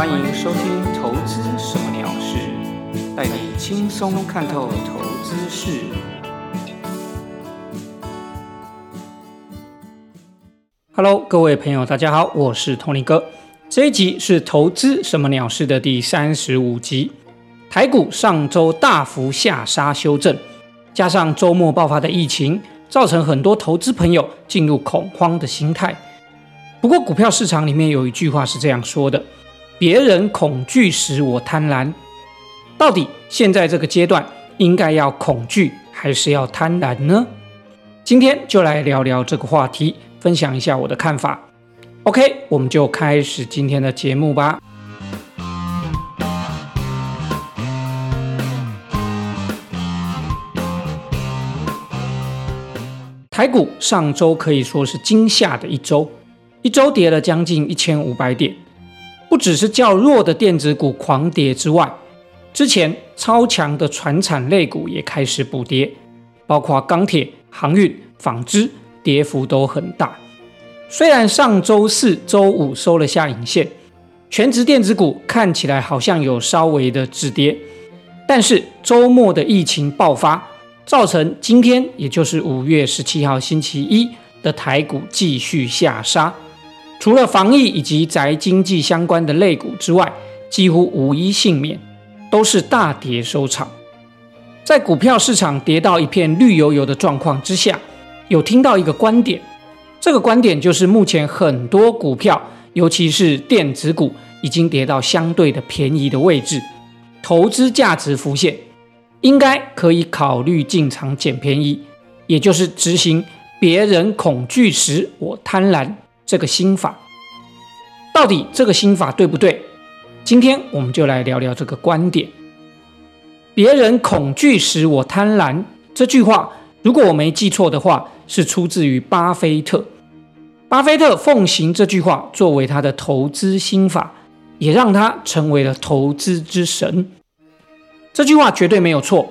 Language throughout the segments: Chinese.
欢迎收听《投资什么鸟事》，带你轻松看透投资事。Hello，各位朋友，大家好，我是 Tony 哥。这一集是《投资什么鸟事》的第三十五集。台股上周大幅下杀修正，加上周末爆发的疫情，造成很多投资朋友进入恐慌的心态。不过，股票市场里面有一句话是这样说的：“别人恐惧时，我贪婪。”到底现在这个阶段应该要恐惧还是要贪婪呢？今天就来聊聊这个话题，分享一下我的看法。OK，我们就开始今天的节目吧。台股上周可以说是惊吓的一周，一周跌了将近一千五百点，不只是较弱的电子股狂跌之外，之前超强的船产类股也开始补跌，包括钢铁、航运、纺织，跌幅都很大。虽然上周四周五收了下影线，全职电子股看起来好像有稍微的止跌，但是周末的疫情爆发。造成今天，也就是五月十七号星期一的台股继续下杀。除了防疫以及宅经济相关的类股之外，几乎无一幸免，都是大跌收场。在股票市场跌到一片绿油油的状况之下，有听到一个观点，这个观点就是目前很多股票，尤其是电子股，已经跌到相对的便宜的位置，投资价值浮现。应该可以考虑进场捡便宜，也就是执行别人恐惧时我贪婪这个心法。到底这个心法对不对？今天我们就来聊聊这个观点。别人恐惧时我贪婪这句话，如果我没记错的话，是出自于巴菲特。巴菲特奉行这句话作为他的投资心法，也让他成为了投资之神。这句话绝对没有错，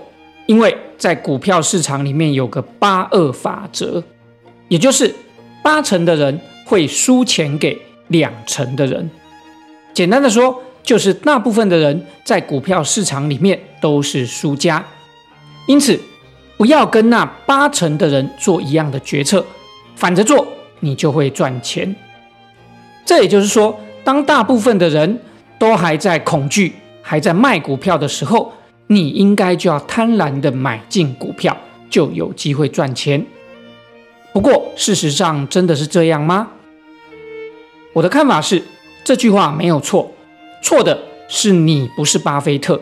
因为在股票市场里面有个八二法则，也就是八成的人会输钱给两成的人。简单的说，就是大部分的人在股票市场里面都是输家。因此，不要跟那八成的人做一样的决策，反着做，你就会赚钱。这也就是说，当大部分的人都还在恐惧、还在卖股票的时候，你应该就要贪婪的买进股票，就有机会赚钱。不过，事实上真的是这样吗？我的看法是，这句话没有错，错的是你不是巴菲特。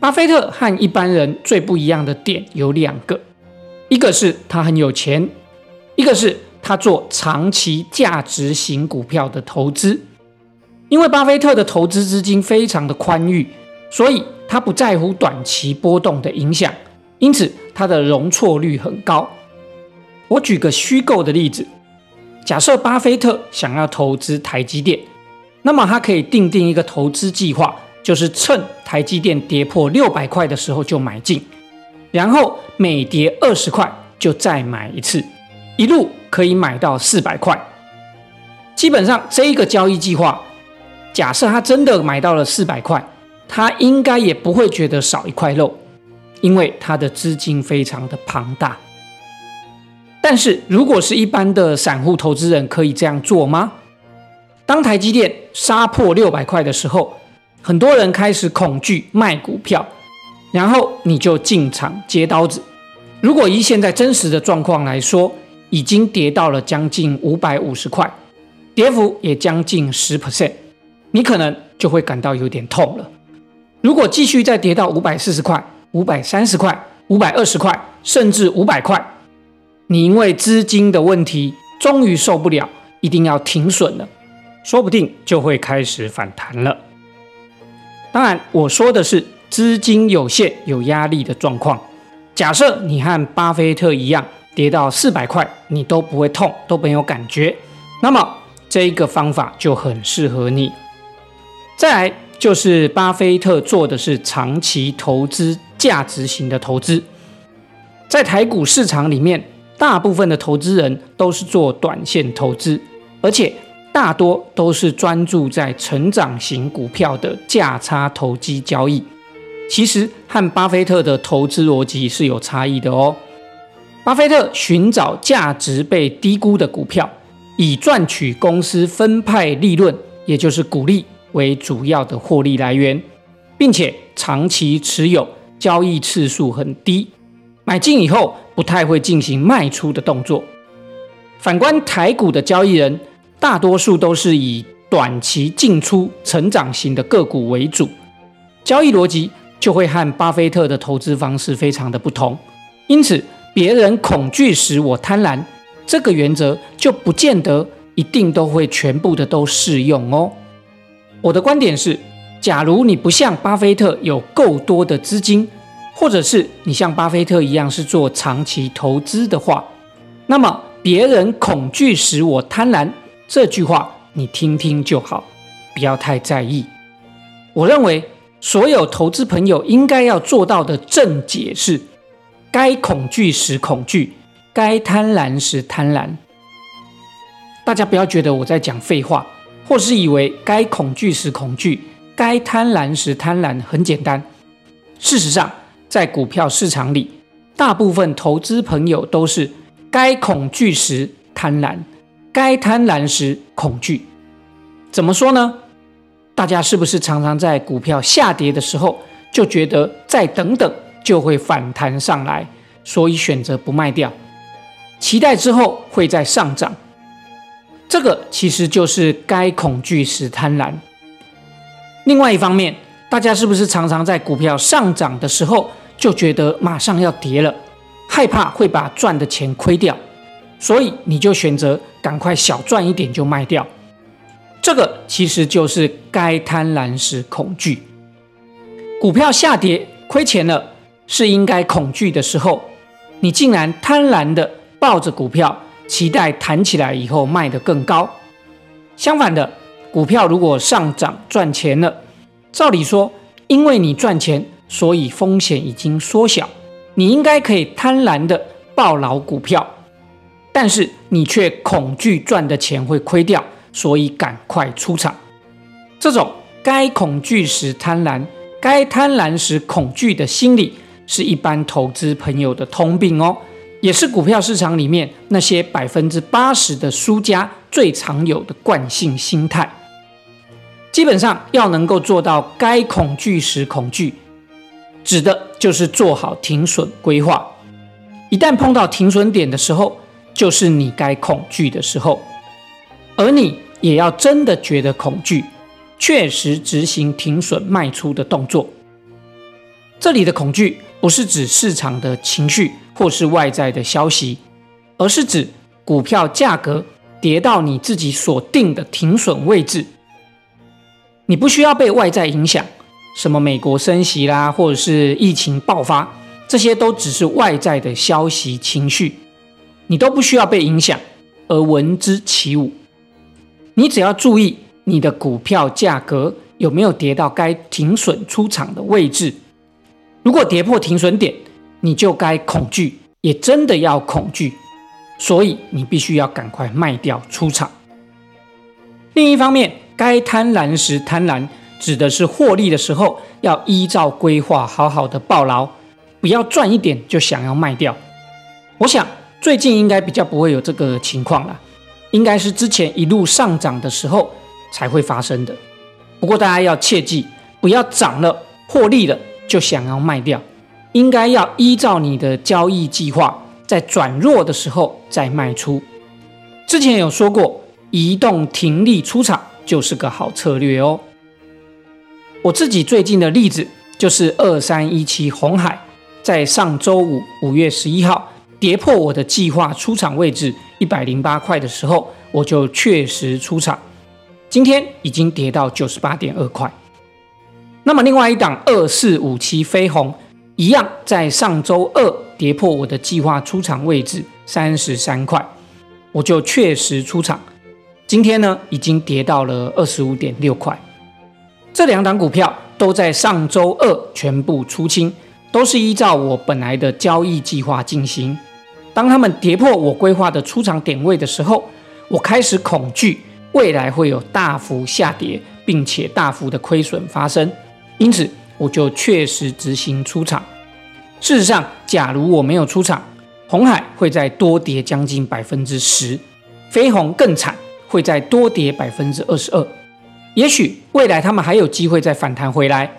巴菲特和一般人最不一样的点有两个，一个是他很有钱，一个是他做长期价值型股票的投资。因为巴菲特的投资资金非常的宽裕，所以。他不在乎短期波动的影响，因此他的容错率很高。我举个虚构的例子，假设巴菲特想要投资台积电，那么他可以定定一个投资计划，就是趁台积电跌破六百块的时候就买进，然后每跌二十块就再买一次，一路可以买到四百块。基本上这一个交易计划，假设他真的买到了四百块。他应该也不会觉得少一块肉，因为他的资金非常的庞大。但是如果是一般的散户投资人，可以这样做吗？当台积电杀破六百块的时候，很多人开始恐惧卖股票，然后你就进场接刀子。如果以现在真实的状况来说，已经跌到了将近五百五十块，跌幅也将近十 percent，你可能就会感到有点痛了。如果继续再跌到五百四十块、五百三十块、五百二十块，甚至五百块，你因为资金的问题终于受不了，一定要停损了，说不定就会开始反弹了。当然，我说的是资金有限、有压力的状况。假设你和巴菲特一样，跌到四百块，你都不会痛，都没有感觉，那么这一个方法就很适合你。再来。就是巴菲特做的是长期投资、价值型的投资，在台股市场里面，大部分的投资人都是做短线投资，而且大多都是专注在成长型股票的价差投机交易，其实和巴菲特的投资逻辑是有差异的哦。巴菲特寻找价值被低估的股票，以赚取公司分派利润，也就是股利为主要的获利来源，并且长期持有，交易次数很低，买进以后不太会进行卖出的动作。反观台股的交易人，大多数都是以短期进出成长型的个股为主，交易逻辑就会和巴菲特的投资方式非常的不同，因此。别人恐惧时，我贪婪，这个原则就不见得一定都会全部的都适用哦。我的观点是，假如你不像巴菲特有够多的资金，或者是你像巴菲特一样是做长期投资的话，那么别人恐惧时我贪婪这句话你听听就好，不要太在意。我认为所有投资朋友应该要做到的正解是。该恐惧时恐惧，该贪婪时贪婪。大家不要觉得我在讲废话，或是以为该恐惧时恐惧，该贪婪时贪婪很简单。事实上，在股票市场里，大部分投资朋友都是该恐惧时贪婪，该贪婪时恐惧。怎么说呢？大家是不是常常在股票下跌的时候就觉得再等等？就会反弹上来，所以选择不卖掉，期待之后会再上涨。这个其实就是该恐惧时贪婪。另外一方面，大家是不是常常在股票上涨的时候就觉得马上要跌了，害怕会把赚的钱亏掉，所以你就选择赶快小赚一点就卖掉。这个其实就是该贪婪时恐惧。股票下跌亏钱了。是应该恐惧的时候，你竟然贪婪的抱着股票，期待弹起来以后卖得更高。相反的，股票如果上涨赚钱了，照理说，因为你赚钱，所以风险已经缩小，你应该可以贪婪的抱牢股票，但是你却恐惧赚的钱会亏掉，所以赶快出场。这种该恐惧时贪婪，该贪婪时恐惧的心理。是一般投资朋友的通病哦，也是股票市场里面那些百分之八十的输家最常有的惯性心态。基本上要能够做到该恐惧时恐惧，指的就是做好停损规划。一旦碰到停损点的时候，就是你该恐惧的时候，而你也要真的觉得恐惧，确实执行停损卖出的动作。这里的恐惧。不是指市场的情绪或是外在的消息，而是指股票价格跌到你自己所定的停损位置。你不需要被外在影响，什么美国升息啦，或者是疫情爆发，这些都只是外在的消息情绪，你都不需要被影响而闻之起舞。你只要注意你的股票价格有没有跌到该停损出场的位置。如果跌破停损点，你就该恐惧，也真的要恐惧，所以你必须要赶快卖掉出场。另一方面，该贪婪时贪婪，指的是获利的时候要依照规划好好的抱牢，不要赚一点就想要卖掉。我想最近应该比较不会有这个情况了，应该是之前一路上涨的时候才会发生的。不过大家要切记，不要涨了获利了。就想要卖掉，应该要依照你的交易计划，在转弱的时候再卖出。之前有说过，移动停利出场就是个好策略哦。我自己最近的例子就是二三一七红海，在上周五五月十一号跌破我的计划出场位置一百零八块的时候，我就确实出场。今天已经跌到九十八点二块。那么另外一档二四五七飞鸿一样，在上周二跌破我的计划出场位置三十三块，我就确实出场。今天呢，已经跌到了二十五点六块。这两档股票都在上周二全部出清，都是依照我本来的交易计划进行。当他们跌破我规划的出场点位的时候，我开始恐惧，未来会有大幅下跌，并且大幅的亏损发生，因此我就确实执行出场。事实上，假如我没有出场，红海会再多跌将近百分之十，飞鸿更惨，会再多跌百分之二十二。也许未来他们还有机会再反弹回来，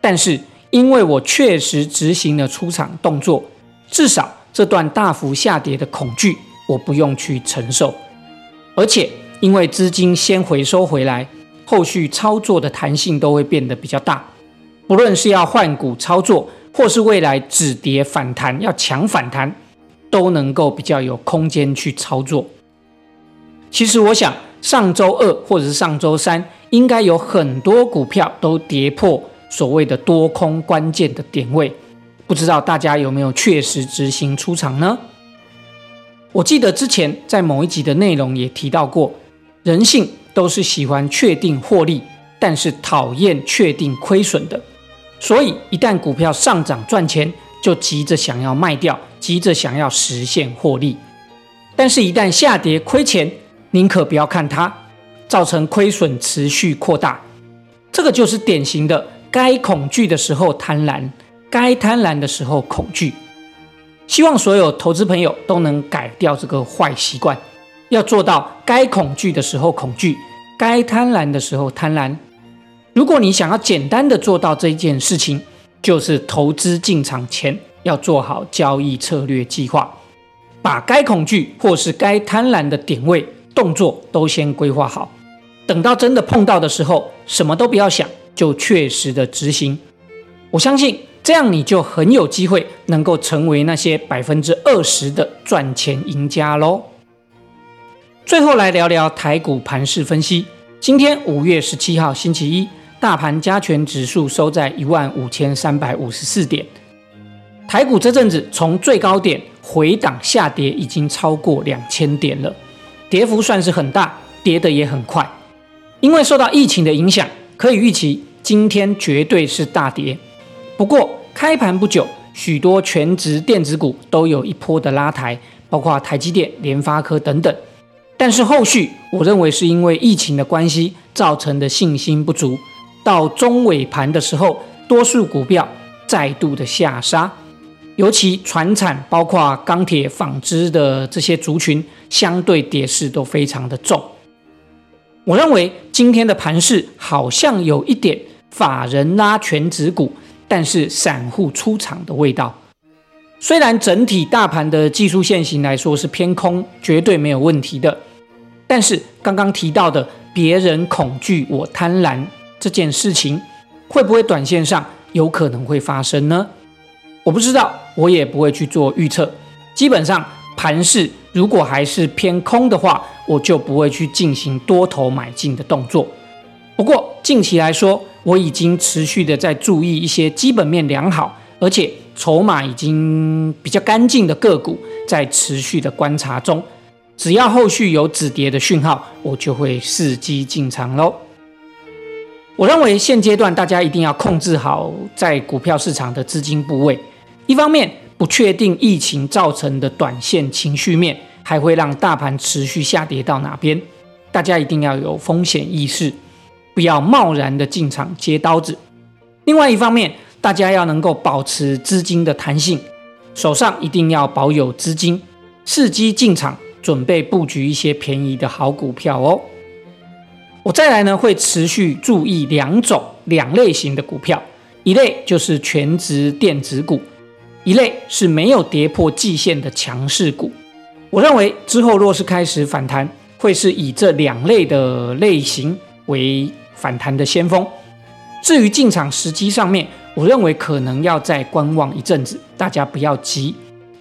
但是因为我确实执行了出场动作，至少这段大幅下跌的恐惧我不用去承受，而且因为资金先回收回来，后续操作的弹性都会变得比较大。不论是要换股操作，或是未来止跌反弹要抢反弹，都能够比较有空间去操作。其实我想上周二或者是上周三。应该有很多股票都跌破所谓的多空关键的点位，不知道大家有没有确实执行出场呢？我记得之前在某一集的内容也提到过，人性都是喜欢确定获利，但是讨厌确定亏损的，所以一旦股票上涨赚钱，就急着想要卖掉，急着想要实现获利，但是，一旦下跌亏钱，宁可不要看它。造成亏损持续扩大，这个就是典型的该恐惧的时候贪婪，该贪婪的时候恐惧。希望所有投资朋友都能改掉这个坏习惯，要做到该恐惧的时候恐惧，该贪婪的时候贪婪。如果你想要简单的做到这件事情，就是投资进场前要做好交易策略计划，把该恐惧或是该贪婪的点位。动作都先规划好，等到真的碰到的时候，什么都不要想，就确实的执行。我相信这样你就很有机会能够成为那些百分之二十的赚钱赢家喽。最后来聊聊台股盘势分析。今天五月十七号星期一，大盘加权指数收在一万五千三百五十四点。台股这阵子从最高点回档下跌，已经超过两千点了。跌幅算是很大，跌得也很快，因为受到疫情的影响，可以预期今天绝对是大跌。不过开盘不久，许多全职电子股都有一波的拉抬，包括台积电、联发科等等。但是后续我认为是因为疫情的关系造成的信心不足，到中尾盘的时候，多数股票再度的下杀。尤其船产，包括钢铁、纺织的这些族群，相对跌势都非常的重。我认为今天的盘势好像有一点法人拉全指股，但是散户出场的味道。虽然整体大盘的技术线型来说是偏空，绝对没有问题的。但是刚刚提到的别人恐惧我贪婪这件事情，会不会短线上有可能会发生呢？我不知道，我也不会去做预测。基本上，盘势如果还是偏空的话，我就不会去进行多头买进的动作。不过近期来说，我已经持续的在注意一些基本面良好，而且筹码已经比较干净的个股，在持续的观察中。只要后续有止跌的讯号，我就会伺机进场喽。我认为现阶段大家一定要控制好在股票市场的资金部位。一方面不确定疫情造成的短线情绪面，还会让大盘持续下跌到哪边？大家一定要有风险意识，不要贸然的进场接刀子。另外一方面，大家要能够保持资金的弹性，手上一定要保有资金，伺机进场，准备布局一些便宜的好股票哦。我再来呢，会持续注意两种两类型的股票，一类就是全职电子股。一类是没有跌破季线的强势股，我认为之后若是开始反弹，会是以这两类的类型为反弹的先锋。至于进场时机上面，我认为可能要再观望一阵子，大家不要急。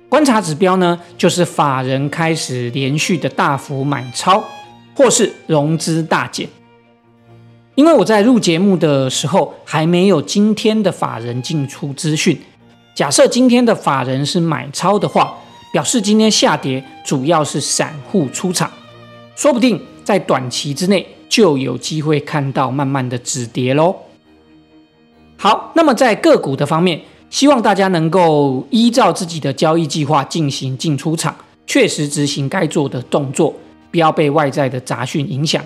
观察指标呢，就是法人开始连续的大幅买超，或是融资大减。因为我在录节目的时候，还没有今天的法人进出资讯。假设今天的法人是买超的话，表示今天下跌主要是散户出场，说不定在短期之内就有机会看到慢慢的止跌喽。好，那么在个股的方面，希望大家能够依照自己的交易计划进行进出场，确实执行该做的动作，不要被外在的杂讯影响。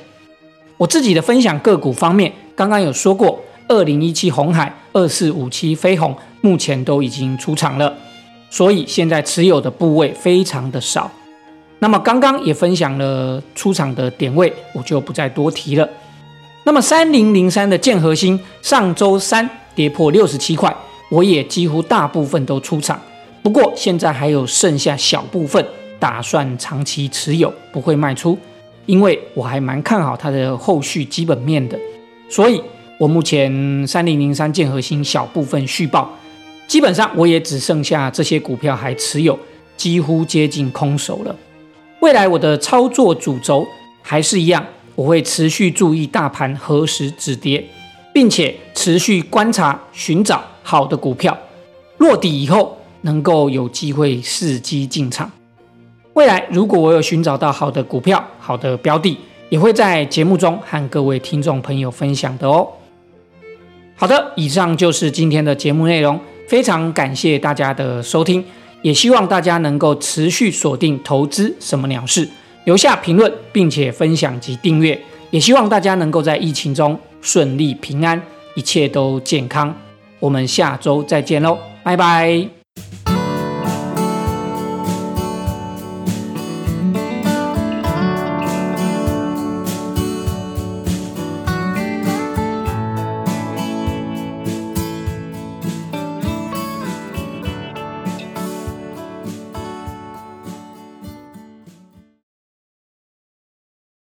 我自己的分享个股方面，刚刚有说过，二零一七红海、二四五七飞鸿目前都已经出场了，所以现在持有的部位非常的少。那么刚刚也分享了出场的点位，我就不再多提了。那么三零零三的建核心上周三跌破六十七块，我也几乎大部分都出场，不过现在还有剩下小部分，打算长期持有，不会卖出。因为我还蛮看好它的后续基本面的，所以我目前三零零三建核心小部分续报，基本上我也只剩下这些股票还持有，几乎接近空手了。未来我的操作主轴还是一样，我会持续注意大盘何时止跌，并且持续观察寻找好的股票，落底以后能够有机会伺机进场。未来如果我有寻找到好的股票、好的标的，也会在节目中和各位听众朋友分享的哦。好的，以上就是今天的节目内容，非常感谢大家的收听，也希望大家能够持续锁定投资什么鸟事，留下评论，并且分享及订阅，也希望大家能够在疫情中顺利平安，一切都健康。我们下周再见喽，拜拜。